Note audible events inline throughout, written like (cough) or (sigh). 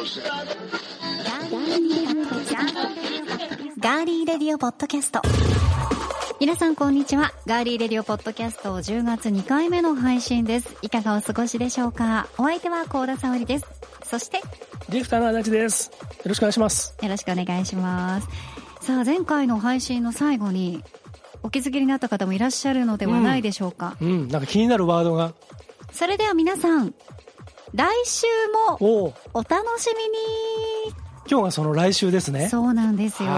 ガーリーレディオポッドキャスト。皆さんこんにちは。ガーリーレディオポッドキャスト10月2回目の配信です。いかがお過ごしでしょうか。お相手は高田沙織です。そしてディレクターの足立です。よろしくお願いします。よろしくお願いします。さあ前回の配信の最後にお気づきになった方もいらっしゃるのではないでしょうか、うん、うん、なんか気になるワードが。それでは皆さん来週もお。楽しみに。今日がその来週ですね。そうなんですよ。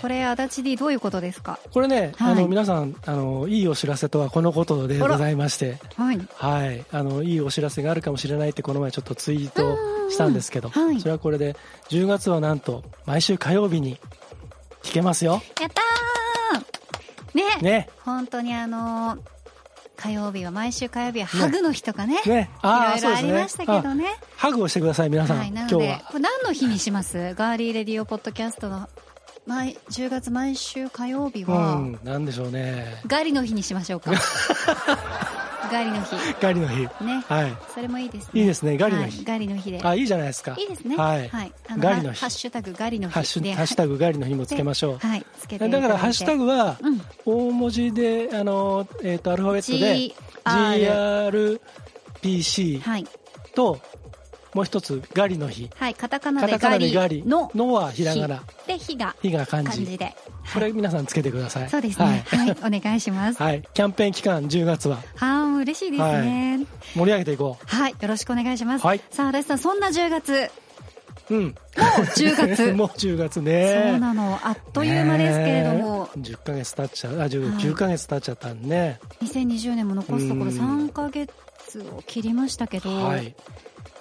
これ足立 D どういうことですか？これね、はい、あの皆さんあのいいお知らせとはこのことでございまして。はい、はい、あのいいお知らせがあるかもしれないってこの前ちょっとツイートしたんですけど、はい、それはこれで10月はなんと毎週火曜日に聞けますよ。やったー。ね。ね。本当にあの火曜日は毎週火曜日はハグの日とかね、ね。いろいろありましたけどね、ね、ハグをしてください皆さん、はい、なのでこれ何の日にします？ガーリーレディオポッドキャストの毎10月毎週火曜日は、うん、何でしょうね。ガリの日にしましょうか (laughs) ガリの日。ガリの日。ね。はい。それもいいですね。いいですねガリの日、はい、ガリの日で。あいいじゃないですか。いいですね。はい、はい、ガリの日。ハッシュタグガリの日ハッシュハッシュタグガリの日もつけましょう。はい。つけてだからハッシュタグは、大文字であのえっ、ー、とアルファベットで GRPC と、もう一つガリの日。はいカタカナでガリののはひらがな。で日が。日が漢字。で。これ皆さんつけてください。そうですね。はい、お願いします。はい。キャンペーン期間10月は。は嬉しいですね、盛り上げていこう。はいよろしくお願いします、はい、さあ足立さんそんな10月。うん、もう10月。(laughs) もう10月ね。そうなの。あっという間ですけれども、10か月経っちゃう。あ9か月経っちゃったんね、はい、2020年も残すところ3か月を切りましたけど、はい、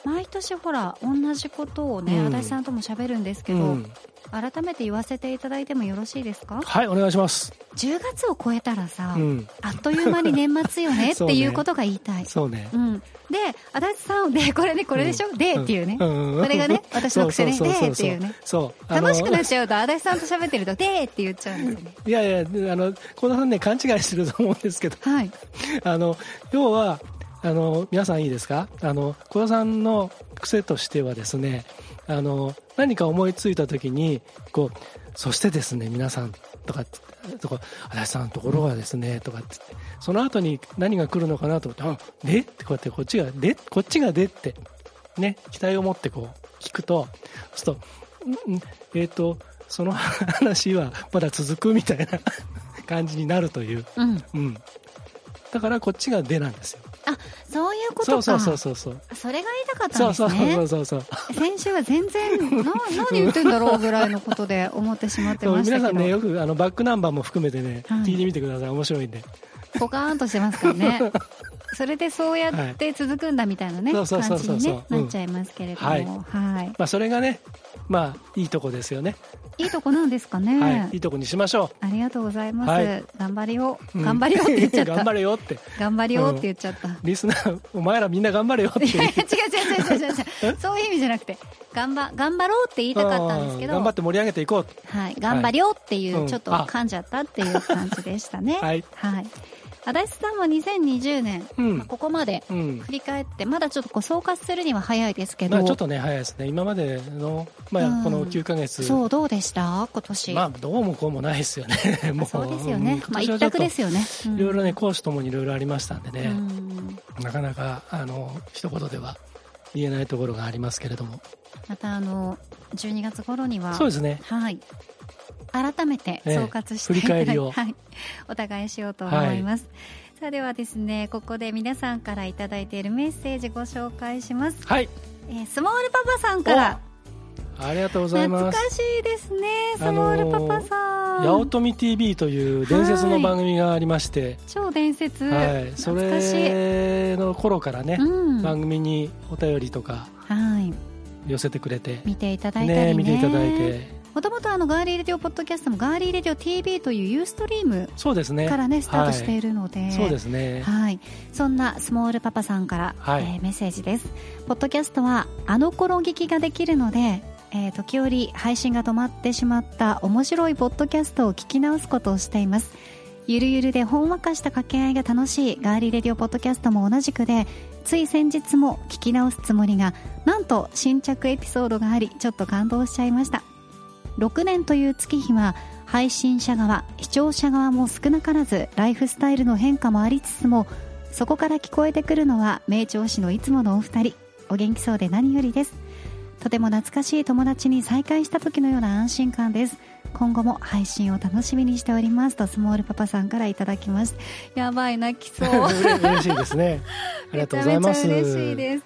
毎年ほら同じことをね、うん、足立さんとも喋るんですけど、うん、改めて言わせていただいてもよろしいですか？はいお願いします。10月を超えたらさ、うん、あっという間に年末よね (laughs) っていうことが言いたい。そうね、うん、で足立さんでこれねこれでしょ、うん、でっていうね、うん、これがね私の癖ね。でっていうね。そう。楽しくなっちゃうと足立さんと喋ってるとでって言っちゃうんですよね。いやいやあの小田さんね勘違いしてると思うんですけど、はい、あの要はあの皆さんいいですか？あの小田さんの癖としてはですねあの何か思いついた時にこうそしてですね皆さんとかとか足立さんところがですねとかってその後に何が来るのかなと思って「で?」ってこうやってこっちが「で?」こっちが「で?」ってね期待を持ってこう聞くとそうすると「えっ、ー、とその話はまだ続く」みたいな (laughs) 感じになるという、うん、うん、だからこっちが「で」なんですよあそういうことか。そうそうそうそうそれが言いたかったんですね。そうそうそうそう先週は全然 (laughs) な何言ってんだろうぐらいのことで思ってしまってましたけど。皆さんねよくあのバックナンバーも含めてね、はい、聞いてみてください。面白いんで。ポカーンとしてますからね。(laughs) それでそうやって続くんだみたいなね、感じに、ね、なっちゃいますけれども、はい、はい、まあ、それがねまあいいとこですよね。いいとこなんですかね、はい、いいとこにしましょう。ありがとうございます、はい、頑張れよ。頑張れよって言っちゃった、(laughs) 頑張れよって。頑張れよって言っちゃった、うん、リスナーお前らみんな頑張れよって違う違う違う違う違う (laughs) そういう意味じゃなくて頑張頑張ろうって言いたかったんですけど。頑張って盛り上げていこう。はい。頑張りよっていう、ちょっと噛んじゃったっていう感じでしたね。はい、はい足立さんは2020年、うん、ここまで振り返って、まだちょっとこう総括するには早いですけど、まあ、ちょっとね早いですね。今までの、まあ、この9か月、そうどうでした？今年。まあどうもこうもないですよね。(laughs) もう。そうですよね、まあ、一択ですよね、いろいろね講師ともにいろいろありましたんでね、なかなかあの一言では言えないところがありますけれども。またあの12月頃には。そうですね。はい改めて総括して、ええ、振り返りを、はい、お互いしようと思います、はい、さあではですねここで皆さんから頂いているメッセージご紹介します。はい、えー、スモールパパさんから。ありがとうございます。懐かしいですねスモールパパさん、八乙女 TV という伝説の番組がありまして、はい、超伝説、はい、それの頃からね、うん、番組にお便りとか寄せてくれて、見ていただいたりね。ね見ていただいてもともとあのガーリーレディオポッドキャストもガーリーレディオ TV というユーストリームそうですね。からねスタートしているので、はい、そうですね。はい。そんなスモールパパさんから、はい、えー、メッセージです。ポッドキャストはあの頃聞きができるのでえー、時折配信が止まってしまった面白いポッドキャストを聞き直すことをしています。ゆるゆるでほんわかした掛け合いが楽しいガーリーレディオポッドキャストも同じくでつい先日も聞き直すつもりがなんと新着エピソードがありちょっと感動しちゃいました6年という月日は配信者側視聴者側も少なからずライフスタイルの変化もありつつもそこから聞こえてくるのは名調子のいつものお二人お元気そうで何よりですとても懐かしい友達に再会した時のような安心感です今後も配信を楽しみにしておりますとスモールパパさんからいただきますやばい泣きそう嬉しいですねありがとうございます嬉しいです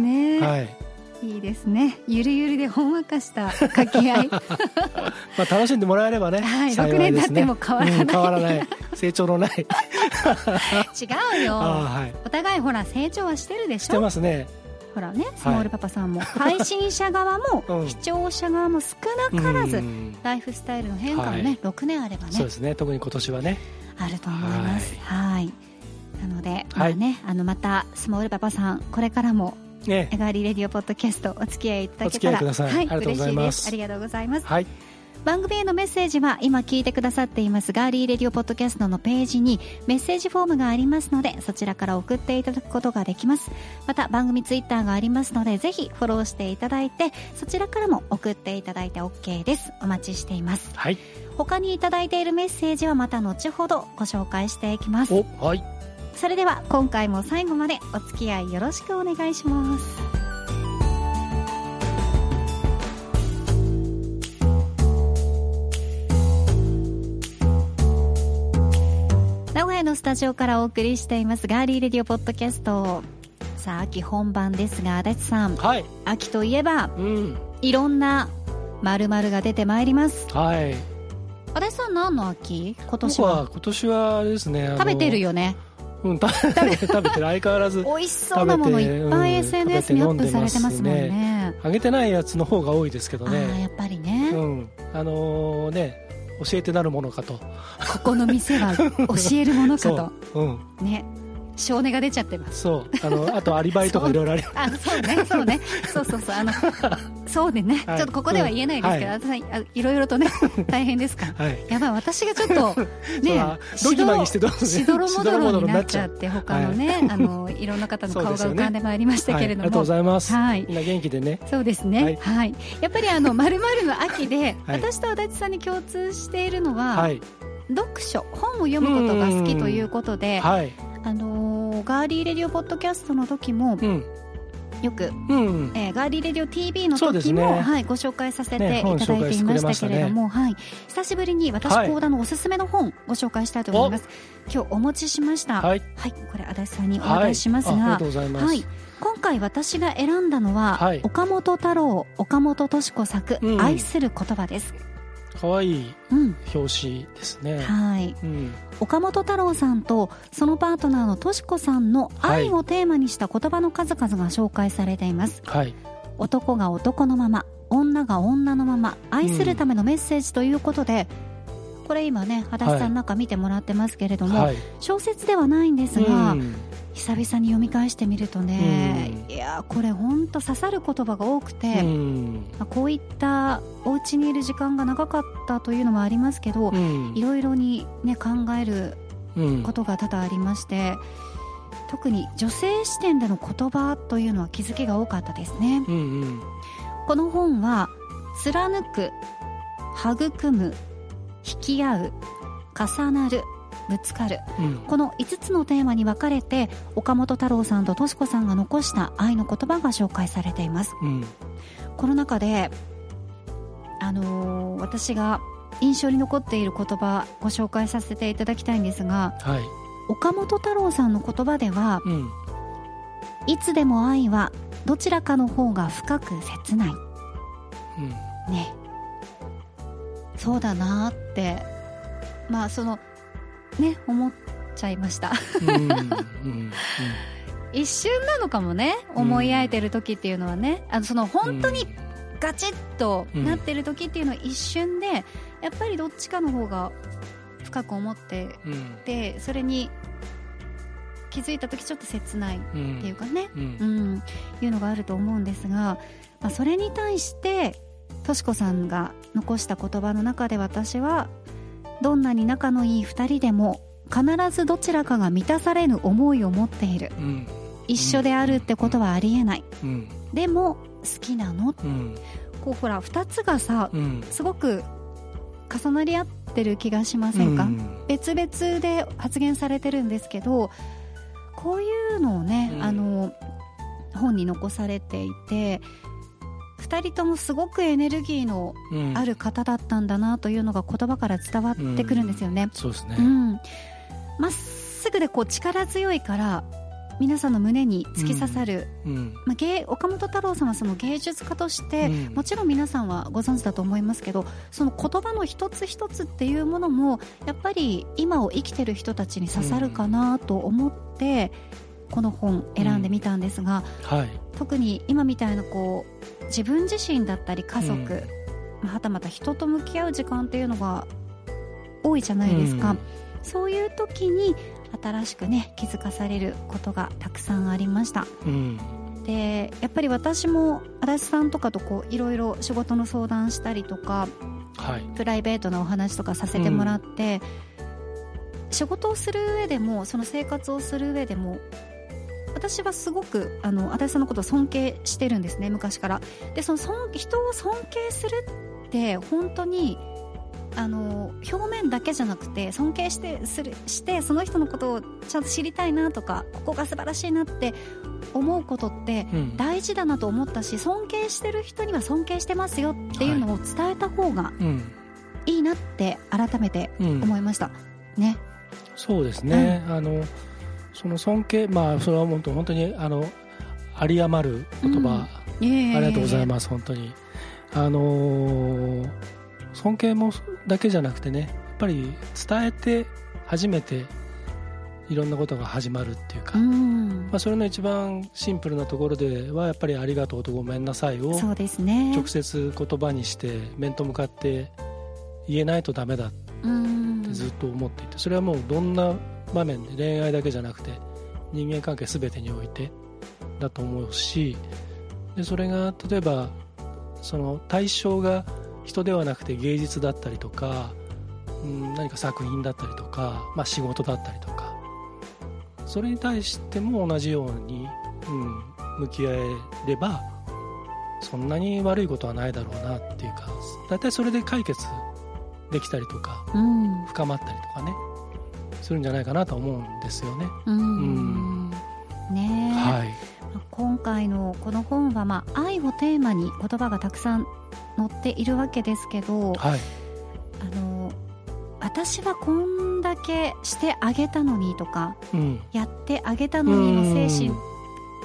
ねはいいいですね。ゆるゆるでほんわかした掛け合い。(laughs) まあ楽しんでもらえればね、(laughs) はい、6年経っても変わらない、うん、変わらない。成長のない。違うよ、(laughs) はい、お互いほら成長はしてるでしょ？してますね。ほらねスモールパパさんも、はい、配信者側も、視聴者側も少なからず、ライフスタイルの変化もね、はい、6年あればね。そうですね。特に今年はね。あると思います。はい。なので、まあね、あのまたスモールパパさんこれからもね、ガーリーレディオポッドキャストお付き合いいただけたらはい、ありがとうございます。ありがとうございます、はい。番組へのメッセージは今聞いてくださっていますガーリーレディオポッドキャストのページにメッセージフォームがありますのでそちらから送っていただくことができます。また番組ツイッターがありますのでぜひフォローしていただいてそちらからも送っていただいて OK です。お待ちしています、はい、他にいただいているメッセージはまた後ほどご紹介していきます。はいそれでは今回も最後までお付き合いよろしくお願いします。のスタジオからお送りしていますガーリーレディオポッドキャスト。さあ秋本番ですが足立さん、はい、秋といえば、うん、いろんなまるが出てまいります。はい。足立さん何の秋？今年は。今年はですね食べてるよねうん、食べ (laughs) 食べてる。相変わらず (laughs) 美味しそうなものいっぱい SNS にアップされてますもんね。あげてないやつの方が多いですけどね。あやっぱりね、うん、あのー、ね教えてなるものかと。ここの店は教えるものかと。(laughs) う、ん、ね少年が出ちゃってます。そう。あのあとアリバイとかいろいろあり (laughs) あそうね。そうね。そうそうそう。あの (laughs) そうでね、はい、ちょっとここでは言えないですけど、うん。はい、私いろいろとね (laughs) 大変ですから、はい、やばい私がちょっとねドギマギしてどしどろもどろになっちゃって他のね、はい、あのいろんな方の顔が浮かんでまいりましたけれども、ね、ありがとうございます。はい。みんな元気でね。そうですね。はい、やっぱりあのまるまるの秋で、私と足立さんに共通しているのは、読書本を読むことが好きということで、はい、あのガーリーレディオポッドキャストの時も、うん。よく、うん、えー、ガーリーレディオ TV の時も、ね、はい、ご紹介させていただいていましたけれども、ね。はい、久しぶりに私、幸田のおすすめの本ご紹介したいと思います。今日お持ちしました。はい、はい、これ足立さんにお願いしますが、はい、今回私が選んだのは、岡本太郎、岡本敏子作、うん、愛する言葉です。可愛い表紙ですね、うん、はい、うん、岡本太郎さんとそのパートナーのとし子さんの愛をテーマにした言葉の数々が紹介されています、はい、男が男のまま女が女のまま愛するためのメッセージということで、うん、これ今ね足立さん中見てもらってますけれども、はい、小説ではないんですが、久々に読み返してみるとね、いやこれ本当刺さる言葉が多くて、まあ、こういったお家にいる時間が長かったというのもありますけど、いろいろに、ね、考えることが多々ありまして、特に女性視点での言葉というのは気づきが多かったですね。うんうん、この本は貫く育む引き合う重なるぶつかる、うん、この5つのテーマに分かれて岡本太郎さんととし子さんが残した愛の言葉が紹介されています、うん、この中で、あのー、私が印象に残っている言葉ご紹介させていただきたいんですが、はい、岡本太郎さんの言葉では、うん、いつでも愛はどちらかの方が深く切ない、ねそうだなってまあそのね思っちゃいました。一瞬なのかもね思い合えてる時っていうのはね、あのその本当にガチッとなってる時っていうのは一瞬で、やっぱりどっちかの方が深く思ってて、それに気づいた時ちょっと切ないっていうかね、うん、うん、いうのがあると思うんですが、まあ、それに対してとし子さんが残した言葉の中で私はどんなに仲のいい2人でも必ずどちらかが満たされぬ思いを持っている、うん、一緒であるってことはありえない、うん、でも好きなの、うん、こうほら2つがさ、すごく重なり合ってる気がしませんか、別々で発言されてるんですけどこういうのをね、あの本に残されていて2人ともすごくエネルギーのある方だったんだなというのが言葉から伝わってくるんですよね。そうですね、まっすぐでこう力強いから皆さんの胸に突き刺さる、うん。うん、まあ、芸岡本太郎さんはその芸術家として、うん、もちろん皆さんはご存知だと思いますけどその言葉の一つ一つっていうものもやっぱり今を生きてる人たちに刺さるかなと思って、この本選んでみたんですが、はい、特に今みたいなこう自分自身だったり家族、まあ、はたまた人と向き合う時間っていうのが多いじゃないですか。そういう時に新しくね気づかされることがたくさんありました、うん、でやっぱり私も足立さんとかとこういろいろ仕事の相談したりとか、はい、プライベートなお話とかさせてもらって、うん、仕事をする上でもその生活をする上でも私はすごくあの足立さんのことを尊敬してるんですね昔から。でその人を尊敬するって本当にあの表面だけじゃなくて尊敬してするしてその人のことをちゃんと知りたいなとかここが素晴らしいなって思うことって大事だなと思ったし、うん、尊敬してる人には尊敬してますよっていうのを伝えた方がいいなって改めて思いました、うん、ね。そうですね、うん、あのその尊敬まあそれは本当本当にあの有り余る言葉、ありがとうございます本当に。あのー尊敬もだけじゃなくてねやっぱり伝えて初めていろんなことが始まるっていうか、うまあ、それの一番シンプルなところではやっぱり「ありがとう」と「ごめんなさい」を直接言葉にして面と向かって言えないとダメだってずっと思っていてそれはもうどんな場面で恋愛だけじゃなくて人間関係全てにおいてだと思うしでそれが例えばその対象が人ではなくて芸術だったりとか、うん、何か作品だったりとか、まあ、仕事だったりとかそれに対しても同じように、うん、向き合えればそんなに悪いことはないだろうなっていうか大体それで解決できたりとか、うん、深まったりとかねするんじゃないかなと思うんですよね。うん、ねはい、今回のこの本は、まあ、愛をテーマに言葉がたくさん載っているわけですけど、はい、あの私はこんだけしてあげたのにとか、うん、やってあげたのにの精神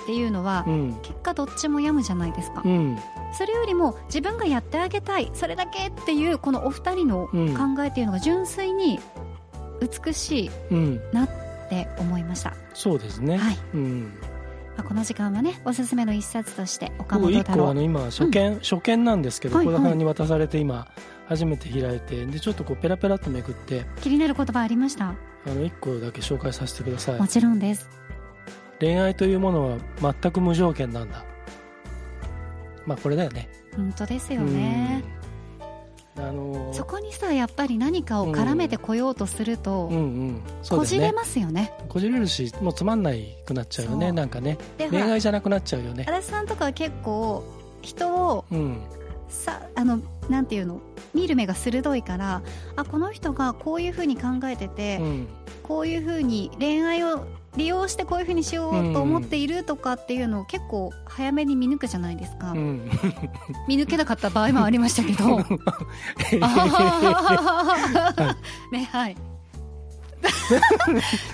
っていうのは、うん、結果どっちも病むじゃないですか、うん、それよりも自分がやってあげたいそれだけっていうこのお二人の考えっていうのが純粋に美しいなって思いました、そうですね、はい。うん。まあ、この時間はねおすすめの一冊として岡本太郎。あの今初見、うん、初見なんですけど、はいはい、小田さんに渡されて今初めて開いてでちょっとこうペラペラっとめくって。気になる言葉ありました？あの1個だけ紹介させてください。もちろんです。恋愛というものは全く無条件なんだ。まあこれだよね。本当ですよね、あのー、そこにさやっぱり何かを絡めてこようとすると、うんうん。うんこじれますよね。こじれるしもうつまんないくなっちゃうよね。なんかね恋愛じゃなくなっちゃうよね。足立さんとかは結構人を、うん、さあのなんていうの？見る目が鋭いからあこの人がこういうふうに考えてて、うん、こういうふうに恋愛を利用してこういうふうにしようと思っているとかっていうのを結構早めに見抜くじゃないですか、うん、見抜けなかった場合もありましたけど。(laughs) ねはい。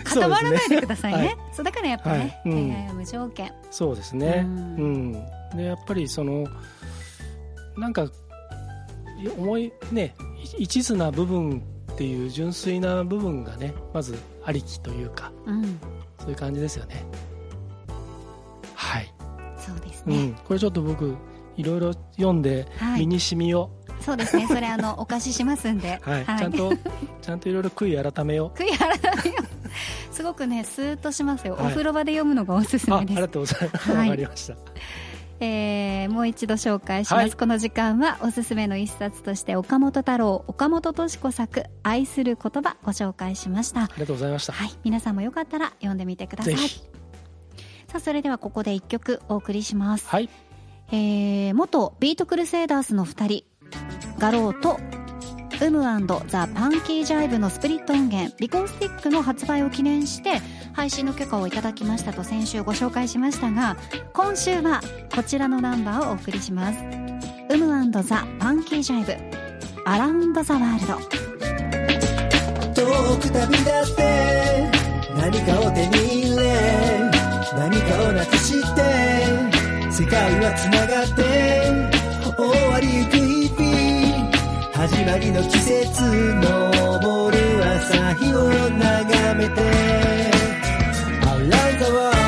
固まらないでくださいね、はい、そうだからやっぱね、はい、恋愛は無条件。そうですね、うん、でやっぱりそのなんか思いね一途な部分っていう純粋な部分がねまずありきというか、うん、そういう感じですよね。はい。そうですね、うん、これちょっと僕いろいろ読んで身にしみを、はい、そうですね。それあの (laughs) お貸ししますんで、はい、はい、ちゃんとちゃんといろいろ悔い改めよう。悔い改めよう。すごくねスーッとしますよ、はい、お風呂場で読むのがおすすめです。ありがとうございます。わ、かりましたえー、もう一度紹介します、はい、この時間はおすすめの一冊として岡本太郎岡本敏子作「愛する言葉」ご紹介しました。ありがとうございました、はい、皆さんもよかったら読んでみてください。さあそれではここで一曲お送りします、はい。えー、元ビートクルセイダースの2人ガローとウムザ・パンキージャイブのスプリット音源リコースティックの発売を記念して配信の許可をいただきましたと先週ご紹介しましたが今週はこちらのナンバーをお送りします。ウムザ・パンキージャイブアラウンド・ザ・ワールド。遠く旅立って何かを手に入れ何かをなくして世界はつながって始まりの季節昇る朝日を眺めて。I love the world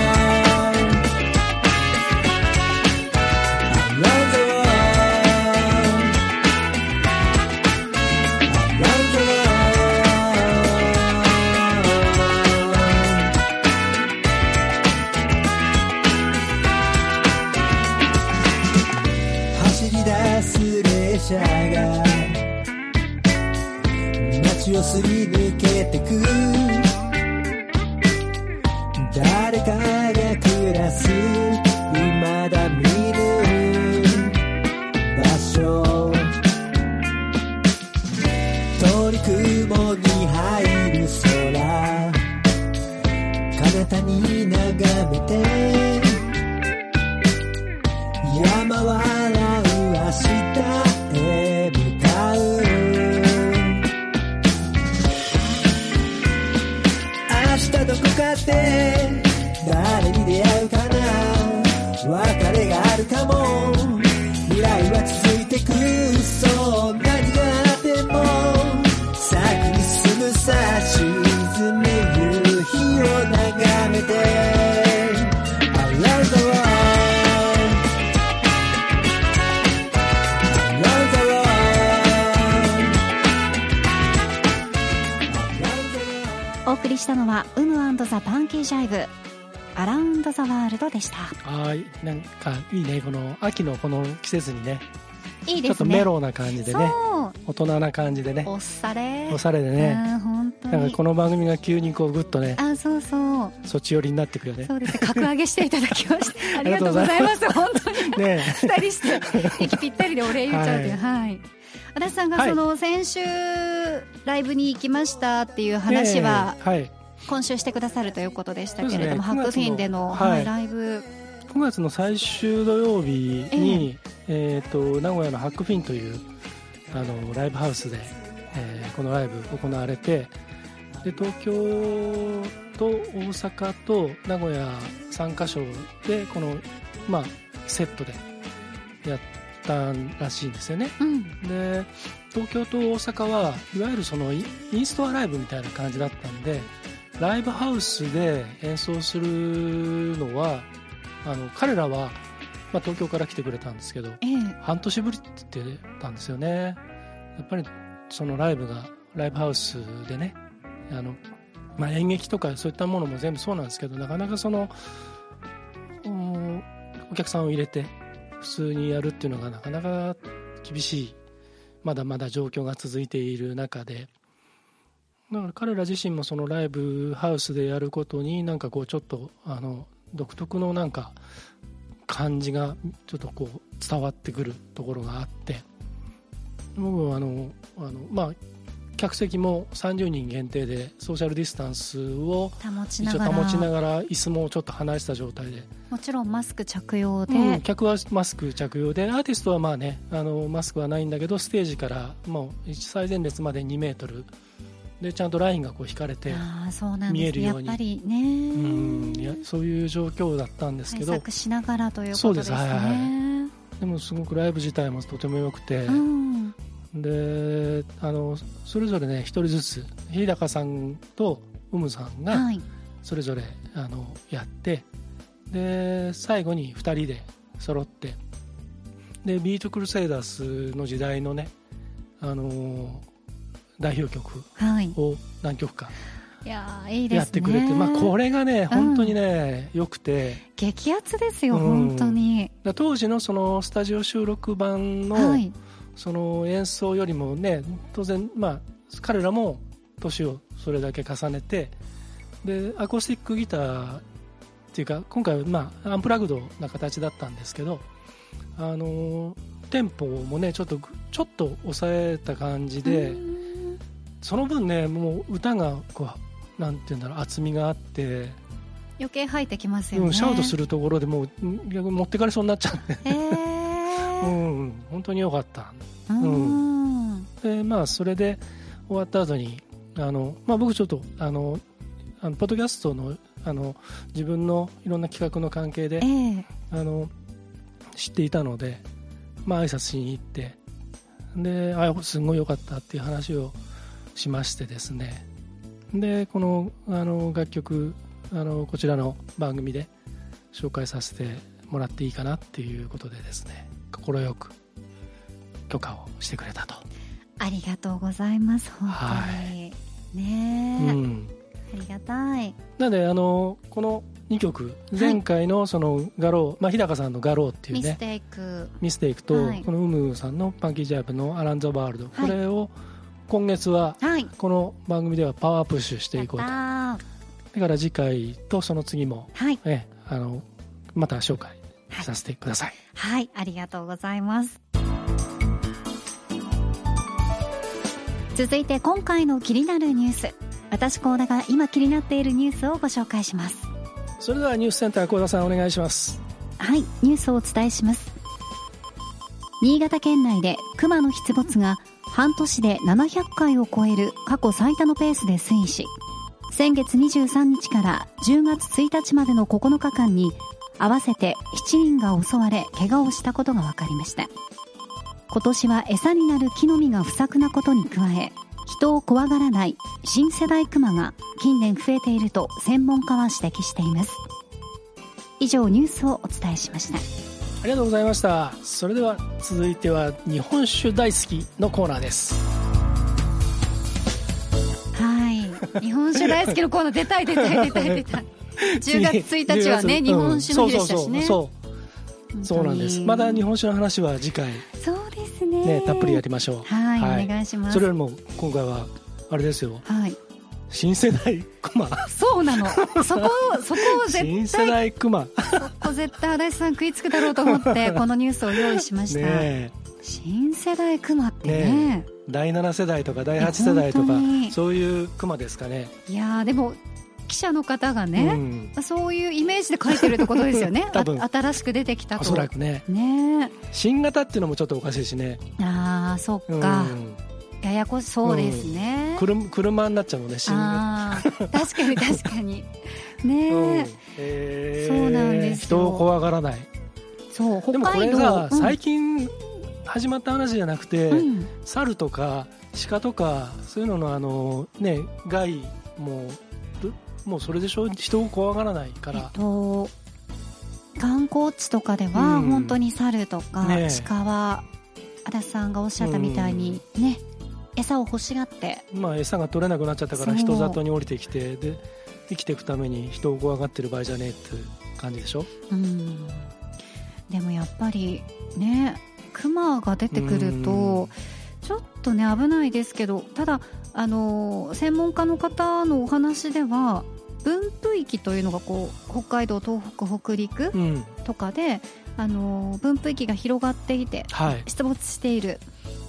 りしたのはウムザ・パンキージャイブアラウンド・ザ・ワールドでした。はい。なんかいいねこの秋のこの季節にね。いいですね。ちょっとメローな感じでね。大人な感じでね。おしゃれ。おしゃれでね。本当なんかこの番組が急にこうグッとね。あそうそう。そっち寄りになってくよね。そうですね。格上げしていただきまして (laughs) ありがとうございます。本当に。ね。二人して息ぴったりでお礼言っちゃうという。(laughs) はい、はい足立さんがその先週ライブに行きましたっていう話は、今週してくださるということでしたけれども、ハックフィンでの、はい、ライブ。9月の最終土曜日に、えー、と名古屋のハックフィンというあのライブハウスで、えー、このライブ行われてで東京と大阪と名古屋3カ所でこの、まあ、セットでやったらしいんですよね、うん、で東京と大阪はいわゆるそのインストアライブみたいな感じだったんでライブハウスで演奏するのはあの彼らは、まあ、東京から来てくれたんですけど、ええ、半年ぶりって言ってたんですよね。やっぱりそのライブがライブハウスでねあの、まあ、演劇とかそういったものも全部そうなんですけどなかなかそのお客さんを入れて普通にやるっていうのがなかなか厳しいまだまだ状況が続いている中で。だから彼ら自身もそのライブハウスでやることになんかこうちょっとあの独特のなんか感じがちょっとこう伝わってくるところがあって。僕はあのあのまあ客席も30人限定でソーシャルディスタンスを一応保ちながら椅子もちょっと離した状態で。もちろんマスク着用で、うん、客はマスク着用でアーティストはまあねあのマスクはないんだけどステージからもう最前列まで2メートル。でちゃんとラインがこう引かれて見えるように。うんいやそういう状況だったんですけど。対策しながらということですね。はいはい、でもすごくライブ自体もとても良くて、うん、であのそれぞれね一人ずつ日高さんとうむさんがそれぞれ、あのやってで最後に2人で揃ってでビートクルセイダースの時代のねあの代表曲を何曲かいやいいですね。やってくれて、まあ、これがね本当にね、よくて。激アツですよ、本当に。当時のそのスタジオ収録版の、はい、その演奏よりもね当然まあ彼らも年をそれだけ重ねてでアコースティックギターっていうか今回は、まあ、アンプラグドな形だったんですけどあのテンポもねちょっとちょっと抑えた感じでその分ねもう歌がこうなんていうんだろう厚みがあって余計入ってきますよね、うん、シャウトするところでもう逆に持ってかれそうになっちゃって、えー、うん。本当によかった。うん。でまあそれで終わった後にあのまあ僕ちょっとあのあのポッドキャストのあの自分のいろんな企画の関係で、えー、あの知っていたので、まあ挨拶しに行ってであすごい良かったっていう話をしましてですね。でこのあの楽曲あのこちらの番組で紹介させてもらっていいかなっていうことでですね快く許可をしてくれたと。ありがとうございます。本当に、はい、ねえ、うん。ありがたい。なのであのこの2曲前回のその画廊、まあ、日高さんの画廊っていうね。ミステイク。ミステイクと、このウムさんのパンキージャープのアラン・ザ・ワールド、これを今月はこの番組ではパワープッシュしていこうと、だから次回とその次も、はい。えあのまた紹介させてください、はい、はい、ありがとうございます。続いて今回の気になるニュース。私高田が今気になっているニュースをご紹介します。それではニュースセンター高田さんお願いします。はいニュースをお伝えします。新潟県内で熊の出没が半年で700回を超える過去最多のペースで推移し先月23日から10月1日までの9日間に合わせて7人が襲われ怪我をしたことが分かりました。今年は餌になる木の実が不作なことに加え人を怖がらない新世代クマが近年増えていると専門家は指摘しています。以上ニュースをお伝えしました。ありがとうございました。それでは続いては日本酒大好きのコーナーです。はい。日本酒大好きのコーナー出たい出たい出たい出たい (laughs) 10月1日はね日本酒の日でしたしね。そうそうなんです。まだ日本酒の話は次回。そうですね。ねたっぷりやりましょう。はい、はい、お願いします。それよりも今回はあれですよ。はい。新世代クマそうなの。そこそこを絶対新世代クマそこ絶対足立さん食いつくだろうと思って (laughs) このニュースを用意しました。ね新世代クマってね。ね第7世代とか第8世代とかそういうクマですかね。いやでも記者の方がね、うん、そういうイメージで書いてるってことですよね。(laughs) 多分。新しく出てきたと。おそらくね。ね。新型っていうのもちょっとおかしいしね。ああそっか、うん。ややこしそうですね、うん、車になっちゃうのねあ確かに (laughs) 確かに。ね。え、えー、そうなんです人を怖がらない。そうでもこれが最近始まった話じゃなくて、うん、猿とか鹿とかそういうののあのね害ももうそれでしょ人を怖がらないから、えっと、観光地とかでは本当に猿とか鹿は、足立さんがおっしゃったみたいにね、餌を欲しがって。まあ餌が取れなくなっちゃったから人里に降りてきてで生きていくために人を怖がってる場合じゃねえって感じでしょ？うん。でもやっぱりねクマが出てくるとちょっとね危ないですけどただあの専門家の方のお話では分布域というのがこう北海道、東北、北陸とかで、うん、あの分布域が広がっていて、はい、出没している。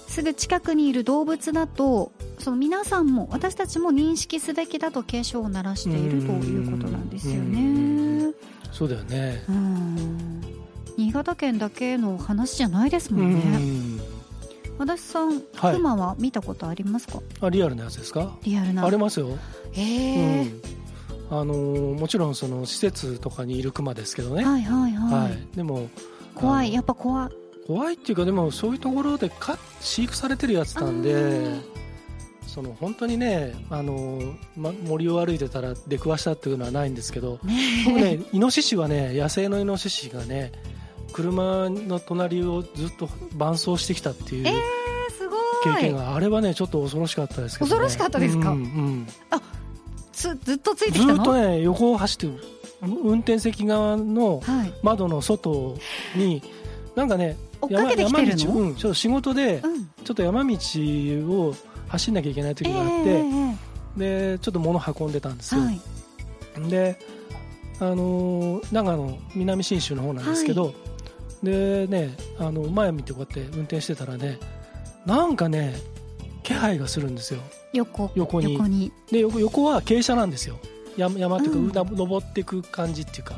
すぐ近くにいる動物だとその皆さんも私たちも認識すべきだと警鐘を鳴らしているということなんですよね。そうだよね。新潟県だけの話じゃないですもんね。足立さん、はい、クマは見たことありますか？あリアルなやつですか？リアルな。ありますよ。へえ、うんあのもちろんその施設とかにいるクマですけどね、はいはいはい、はい、でも怖い。やっぱ怖い。怖いっていうかでもそういうところでか飼育されてるやつなんでその本当にねあの、ま、森を歩いてたら出くわしたっていうのはないんですけど、ね、僕ねイノシシはね野生のイノシシがね車の隣をずっと伴走してきたっていう、経験があれはねちょっと恐ろしかったですけど、ね、恐ろしかったですか、うんうん、あつずっとついてきたの？ずっとね横を走ってる。運転席側の窓の外に、なんかね追っかけてきてるの、うん、ちょっと仕事で、ちょっと山道を走んなきゃいけない時があって、えー、でちょっと物運んでたんですよ、はい、であの長野南信州の方なんですけど、はい、でねあの前見てこうやって運転してたらねなんかね気配がするんですよ。横。横に。横に。で横横は傾斜なんですよ。山山っていうか、うん、登っていく感じっていうか。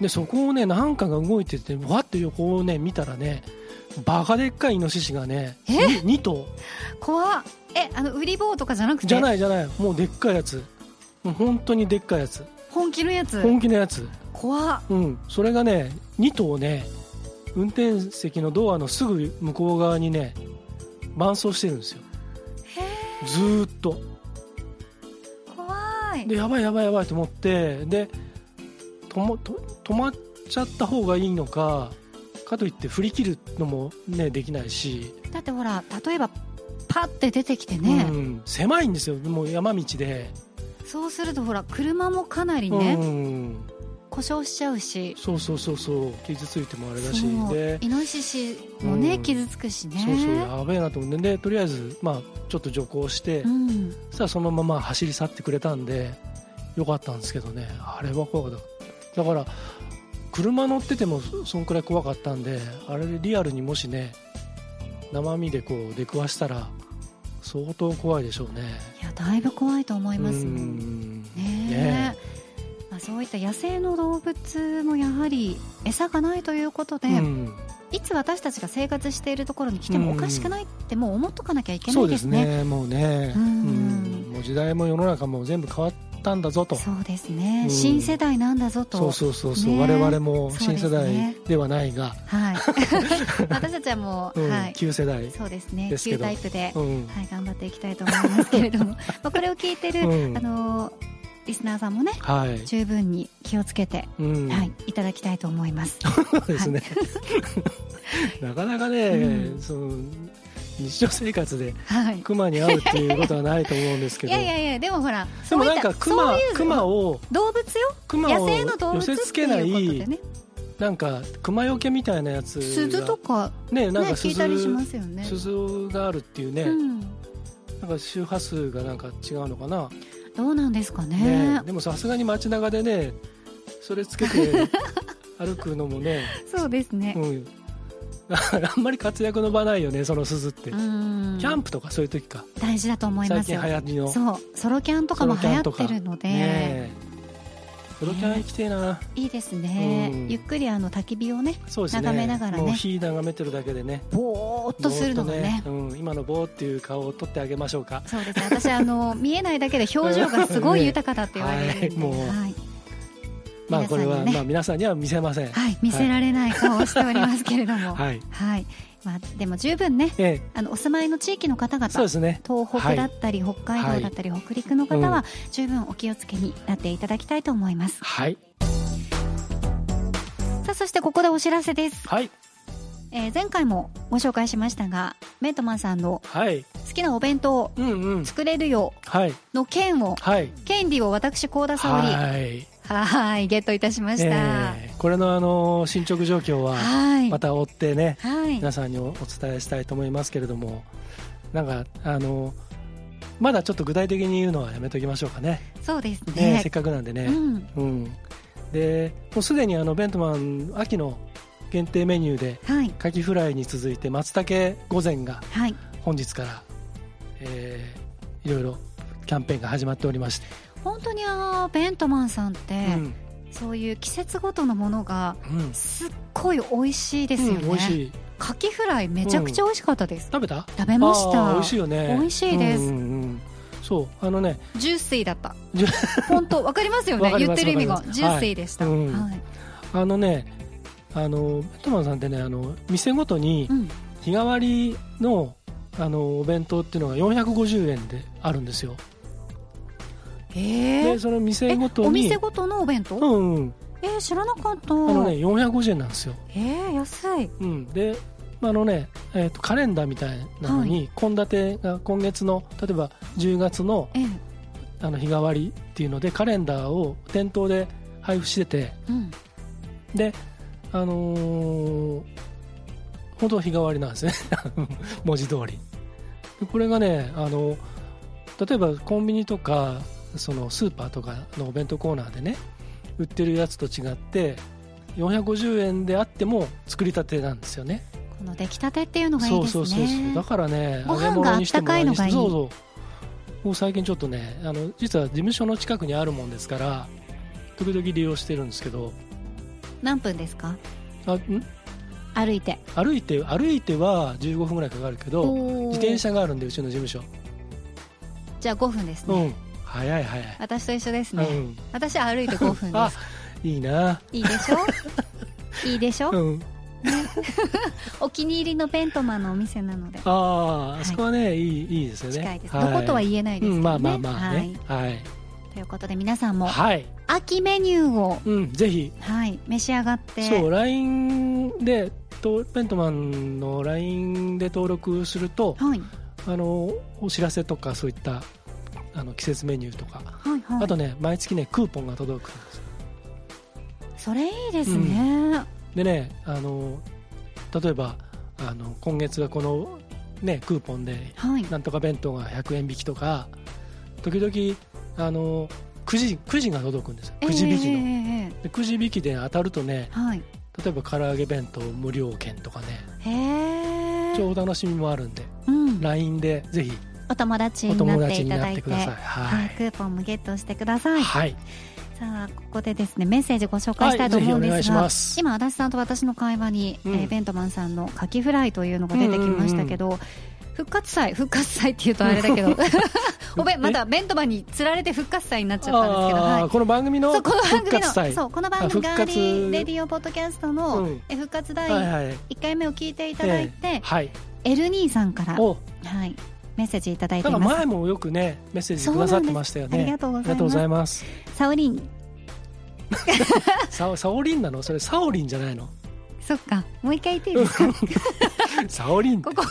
でそこをねなんかが動いててわって横をね見たらねバカでっかいイノシシがねえ？2, 2頭。怖っ。えあの売り棒とかじゃなくて？じゃないじゃない。もうでっかいやつ。もう本当にでっかいやつ。本気のやつ？本気のやつ。怖っ。うん。それがね2頭ね運転席のドアのすぐ向こう側にね伴走してるんですよずーっと。怖い。でやばいやばいやばいと思ってでともと止まっちゃった方がいいのかかといって振り切るのもねできないし。だってほら例えばパッて出てきてね、うん、狭いんですよ。もう山道で。そうするとほら車もかなりね、うん、故障しちゃうし。そうそうそうそう。傷ついてもあれだし。でイノシシもね、うん、傷つくしね。そうそうやべえなと思ってで。とりあえず、まあ、ちょっと徐行して、うん、そしたらそのまま走り去ってくれたんでよかったんですけどね。あれは怖かった。だから車乗っててもそんくらい怖かったんであれでリアルにもしね生身でこう出くわしたら相当怖いでしょうね。いやだいぶ怖いと思いますもん。ねねまあ、そういった野生の動物もやはり餌がないということで、いつ私たちが生活しているところに来てもおかしくないってもう思っとかなきゃいけないですね。そうですね。もうね、うん、もう時代も世の中も全部変わったんだぞと。そうですね、うん、新世代なんだぞと。そうそうそうそう、ね、我々も新世代ではないが、ね、はい。(laughs) 私たちはもう、うん、はい、旧世代そうですね。旧タイプで、うん、はい、頑張っていきたいと思いますけれども。(laughs) まあこれを聞いてる、あのリスナーさんもね、はい、十分に気をつけて、はい、いただきたいと思います。そうですね。(laughs) なかなかね、その日常生活でクマに会うっていうことはないと思うんですけど、いやいやいやでもほらでもなんかクマクマを動物よ。クマを寄せつけない、なんか熊よけみたいなやつ鈴とかねなんか鈴,、ね、鈴があるっていうね、うん、なんか周波数がなんか違うのかなどうなんですかね、ね、でもさすがに街中でねそれつけて (laughs) 歩くのもねそうですね、うん、(laughs) あんまり活躍の場ないよねその鈴って。キャンプとかそういう時か。大事だと思います。最近流行りの。そうソロキャンとかも流行ってるので、ね、ソロキャン行きてえな、いいですね、うん、ゆっくりあの焚き火をね、ね、眺めながらね。火眺めてるだけでね。ぼーっとするのがね、ね、うん、今のぼーっていう顔を撮ってあげましょうか。そうですね。私あの (laughs) 見えないだけで表情がすごい豊かだって言われるんで、はい、もう、はい。まあこれは、まあ皆さんには見せません。はい、見せられない顔をしておりますけれども。(laughs) はい。はい。まあでも十分ね、ええ、あのお住まいの地域の方々、そうですね。東北だったり、北海道だったり、北陸の方は十分お気をつけになっていただきたいと思います。はい。さあそしてここでお知らせです。はい。えー、前回もご紹介しましたがメントマンさんの好きなお弁当、作れるよの件を、はい、権利を私幸田沙織、はいはいゲットいたしました、えー、これのあの進捗状況はまた追ってね、はい、皆さんにお伝えしたいと思いますけれどもなんかあのまだちょっと具体的に言うのはやめときましょうかね。そうですね、ね、せっかくなんでね、うん、うん、でもうすでにあのベントマン秋の限定メニューで、はい、カキフライに続いて松茸御膳が本日から、はい、えー、いろいろキャンペーンが始まっておりまして本当にあのベントマンさんって、うん、そういう季節ごとのものがすっごい美味しいですよね、うん、美味しい。カキフライめちゃくちゃ美味しかったです、食べた？食べました。美味しいよね。美味しいです、うんうんうん。そうあのね。ジュだった。本当わかりますよね。言ってる意味がジューでした、はい。うん。はい、あのねあのベトマンさんってねあの店ごとに日替わりのあのお弁当っていうのが450円であるんですよ。えでその店ごとにお店ごとのお弁当？うん、うん、えー、知らなかった。あのね450円なんですよ。えー、安い、うん、であのね、えーと、カレンダーみたいなのに献立、はい、が今月の例えば10月のあの日替わりっていうのでカレンダーを店頭で配布してて、うん、であのー、本当日替わりなんですね。(laughs) 文字通り。これがねあの例えばコンビニとかそのスーパーとかのお弁当コーナーでね売ってるやつと違って450円であっても作りたてなんですよね。この出来たてっていうのがいいですね。そうそうそうだからね揚げ物にしてもいいそうそうもう最近ちょっとねあの実は事務所の近くにあるもんですから時々利用してるんですけど。何分ですか？あん？歩いて。歩いて歩いては15分ぐらいかかるけど自転車があるんでうちの事務所。じゃあ5分ですね、うん、早い早い。私と一緒ですね、うん、私は歩いて5分です。いいな。いいでしょ？(laughs) いいでしょ、うん、(laughs) お気に入りのベントマンのお店なので。ああ、はい、あそこはねい。いいいですよね。近いです、はい、どことは言えないですけどね、うん、まあまあまあね。はい、はい、ということで皆さんも、はい、秋メニューを、うん、ぜひ、はい、召し上がって。そう LINE でとベントマンの LINE で登録すると、はい、あのお知らせとかそういったあの季節メニューとか、はいはい、あとね毎月ねクーポンが届くんですそれいいですね、うん、でねあの例えばあの今月はこの、ね、クーポンで、はい、なんとか弁当が100円引きとか時々あのくじくじが届くんですくじ引きの、えー、くじ引きで当たるとね、はい、例えば唐揚げ弁当無料券とかね。超お楽しみもあるんで、うん、LINE でぜひお友達になっていただいて、はい、はい、クーポンもゲットしてください。はい。さあここでですねメッセージご紹介したいと思うんですが、はい、今足立さんと私の会話に、うん、えー、ベントマンさんのカキフライというのが出てきましたけど、うんうんうん。復活祭復活祭っていうとあれだけど (laughs) おべまたベントマンにつられて復活祭になっちゃったんですけど、はい、この番組の復活祭。そうこの番組ガーリーレディオポッドキャストの、うん、復活第1回目を聞いていただいて、はい、はい、エルニーさんから、はい、メッセージいただいています。前もよくねメッセージくださってましたよね。ありがとうございます。サオリン。(laughs) サオサオリンなの？それサオリンじゃないの？そっか。もう一回言っていいですか？(laughs) サオリンここ。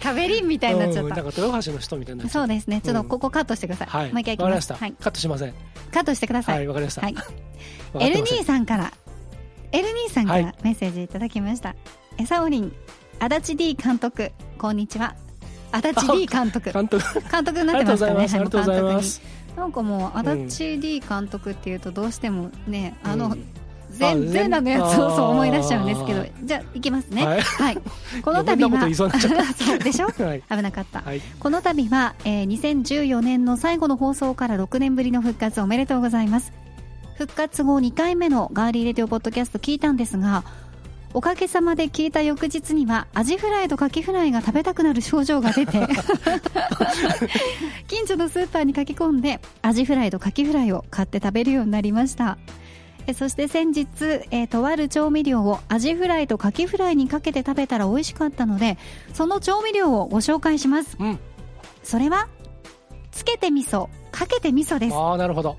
食べりんみたいになっちゃった、なんか豊橋の人みたいなそうですね。ちょっとここカットしてください、はい、もう一回いきます、はい、カットしません。カットしてください。はいわかりました、はい、エルニーさんから。エルニーさんからメッセージいただきました、えさおりん足立 D 監督。こんにちは足立 D 監督。監督。監督になってますかねありがとうございます。なんかもう足立 D 監督っていうとどうしてもね、あの、全全裸のやつをそう思い出しちゃうんですけどじゃあいきますね。はい、(laughs) この度はそう (laughs) でしょ、(laughs) はい、危なかった、はい、この度は、えー、2014年の最後の放送から6年ぶりの復活おめでとうございます。復活後2回目のガーリーレディオポッドキャスト聞いたんですがおかげさまで聞いた翌日にはアジフライとカキフライが食べたくなる症状が出て (laughs) 近所のスーパーに駆け込んでアジフライとカキフライを買って食べるようになりました。そして先日、えー、とある調味料をアジフライとカキフライにかけて食べたら美味しかったのでその調味料をご紹介します、うん、それはつけて味噌かけて味噌です。ああなるほど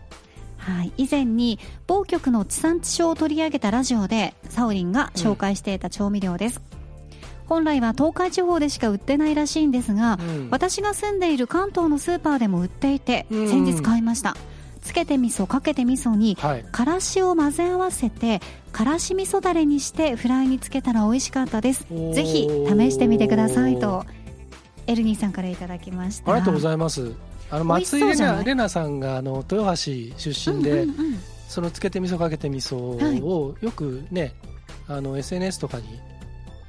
はい、以前に某局の地産地消を取り上げたラジオでサオリンが紹介していた調味料です、うん、本来は東海地方でしか売ってないらしいんですが、うん、私が住んでいる関東のスーパーでも売っていて、うん、先日買いました。つけて味噌かけて味噌に、はい、からしを混ぜ合わせてからし味噌だれにしてフライにつけたら美味しかったです。ぜひ試してみてくださいとエルニーさんからいただきました。ありがとうございますあの松井玲奈さんがあの豊橋出身で、うんうんうん、そのつけて味噌かけて味噌をよくね、はい、あの SNS とかに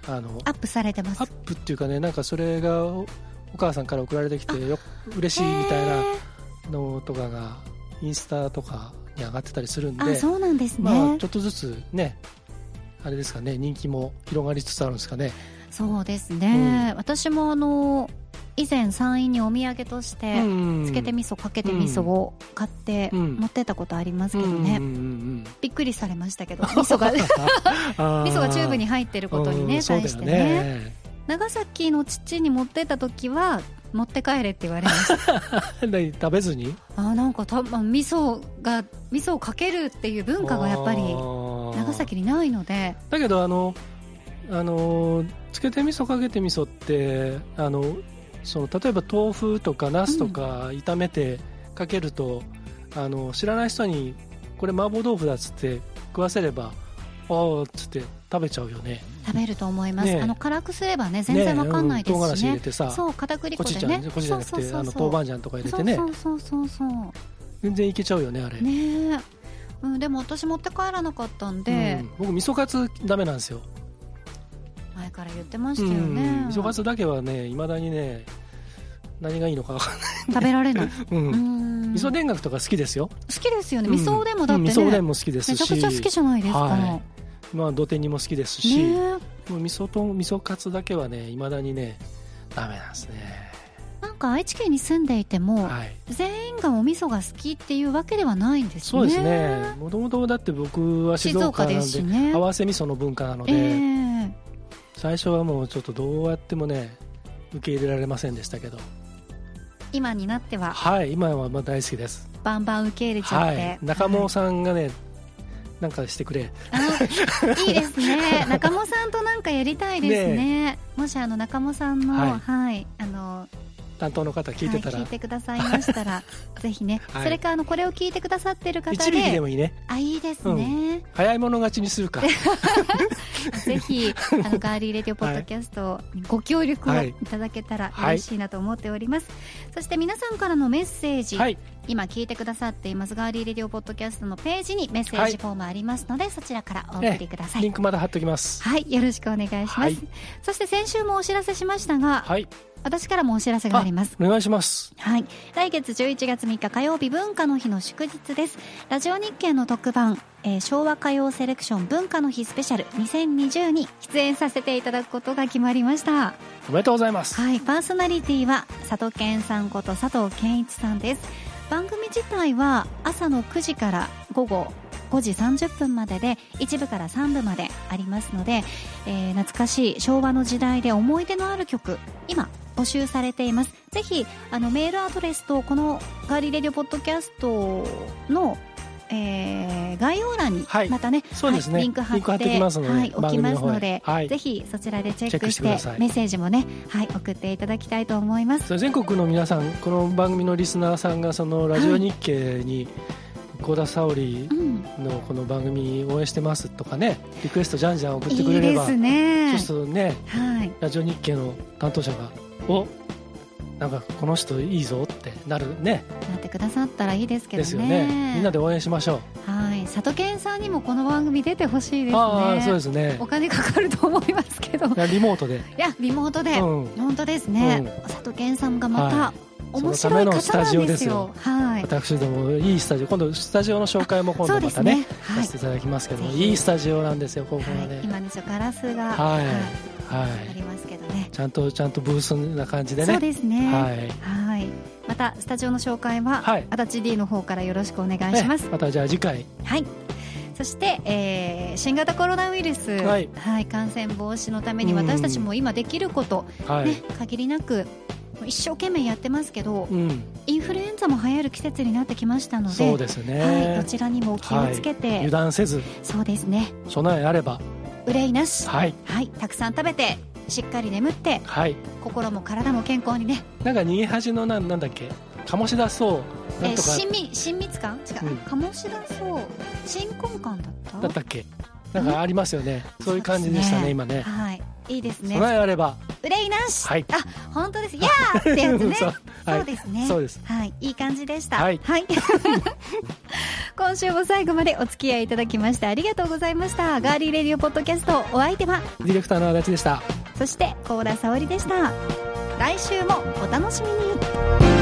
あのアップされてます？アップっていうかねなんかそれがお母さんから送られてきてよ嬉しいみたいなのとかがインスタとかに上がってたりするんであそうなんですね、まあ、ちょっとずつねあれですかね人気も広がりつつあるんですかね。そうですね、うん、私もあの以前山陰にお土産としてつけて味噌かけて味噌を買って持ってたことありますけどね、びっくりされましたけど (laughs) 味噌が。(laughs) 味噌がチューブに入ってることにね対してね。長崎の父に持ってった時は持って帰れって言われました。(laughs) 食べずに？あなんかた、まあ、味噌が味噌をかけるっていう文化がやっぱり長崎にないので。だけどあのあのつけて味噌かけて味噌ってあのその例えば豆腐とかナスとか炒めてかけるとあの知らない人にこれ麻婆豆腐だっつって食わせればああっつって食べちゃうよね。食べると思います、ねあの辛くすればね全然わかんないですしね。ねうん唐辛子入れてさそう片栗粉でね。じゃんコチじゃなくてあの豆板醤とか入れてね。そうそうそうそう全然いけちゃうよねあれ、ねえ、うん、でも私持って帰らなかったんで、うん。僕味噌カツダメなんですよ、前から言ってましたようん。ね、味噌カツだけはねいまだにね何がいいのか分かんない、食べられない。(laughs) うん。うん。味噌田楽とか好きですよ。好きですよね。うん味噌おでんもだってね、うん。味噌おでんも好きですし。めちゃくちゃ好きじゃないですか、はまあ土手煮も好きですし、ね。もう味噌と味噌カツだけはねいまだにねダメなんですね。えなんか愛知県に住んでいても、はい。全員がお味噌が好きっていうわけではないんですね。そうですね。もともとだって僕は静静岡岡なんでね。合わせ味噌の文化なので、ええ最初はもうちょっとどうやってもね受け入れられませんでしたけど。今になっては。はい今はまあ大好きです。バンバン受け入れちゃって、はい中も本さんがね、なんかしてくれ。いいですね。(laughs) 中本さんとなんかやりたいですね。もしあの中本さんのははいい、あの担当の方聞いてたら、はい、聞いてくださいましたら (laughs) ぜひね、はい。それかあのこれを聞いてくださってる方一匹ででもいいね。あいいですね、早い者勝ちにするか。(laughs) ぜひあのガーリーレディオポッドキャストにご協力をはい。いただけたらはい。嬉しいなと思っております、そして皆さんからのメッセージ、はい。今聞いてくださっていますガーリーレディオポッドキャストのページにメッセージフォームありますので、そちらからお送りください、リンクまだ貼っときます。はいよろしくお願いします、はい。そして先週もお知らせしましたが、はい私からもお知らせがありますお願いしますはい。来月11月3日火曜日文化の日の祝日です。ラジオ日経の特番、えー昭和歌謡セレクション文化の日スペシャル2020に出演させていただくことが決まりました。おめでとうございますはい。パーソナリティは佐藤健さんこと佐藤健一さんです。番組自体は朝の9時から午後5時30分までで1部から3部までありますので、えー懐かしい昭和の時代で思い出のある曲今募集されています。ぜひあのメールアドレスとこのガーリーレディオポッドキャストの、えー概要欄にはい。またね、そうですね。はいリンク貼ってはい、置きますので、はい。ぜひそちらでチェックしてメッセージもね、はい、送っていただきたいと思います。全国の皆さんこの番組のリスナーさんがそのラジオ日経に幸田沙織うん。のこの番組応援してますとかねリクエストじゃんじゃん送っていくれればいですね。そうするとねはい。ラジオ日経の担当者がおなんかこの人いいぞってなるね。なってくださったらいいですけどね。ですよね。みんなで応援しましょう。はい。佐渡健さんにもこの番組出てほしいですね。ああそうですね。お金かかると思いますけど。いいやリモートで。やリモートで、うん。本当ですね、うん。佐渡健さんがまた、はい。面白い方なんですよ。そのためのスタジオですよ。はい。私どもいいスタジオ今度スタジオの紹介も今度ますたねねはい。させていただきますけどい、いスタジオなんですよここははい。ね、今ですよガラスが、はい。はい。はい。ありますけどねちゃんとちゃんとブースな感じでね。そうですね。はい。はい。またスタジオの紹介は、はい。足立 D の方からよろしくお願いします、ねまたじゃあ次回。はい。そして、えー新型コロナウイルス、はい。感染防止のためにうん。私たちも今できること、はい、ね、限りなく一生懸命やってますけど、うん。インフルエンザも流行る季節になってきましたのでそうですはい、ねどちらにも気をつけて、油断せず。そうですね。備えあれば。憂いなし、はい。はい、たくさん食べてしっかり眠ってはい。心も体も健康にね、なんか逃げ恥のなんなんだっけ？醸し出そう。なえー、んとか。親密親密感？違う、うん。醸し出そう。新婚感だった？だったっけ？なんかありますよね。そういう感じでしたね今ね。はい。いいですね。備えあれば。憂いなし、はい。あ本当です。やーってやつね。(laughs) そう。はい。そうですね。そうです。はい。いい感じでした。はい。(laughs) 今週も最後までお付き合いいただきましてありがとうございました。ガーリーレディオポッドキャストお相手はディレクターの足立でした。そして高田沙織でした。来週もお楽しみに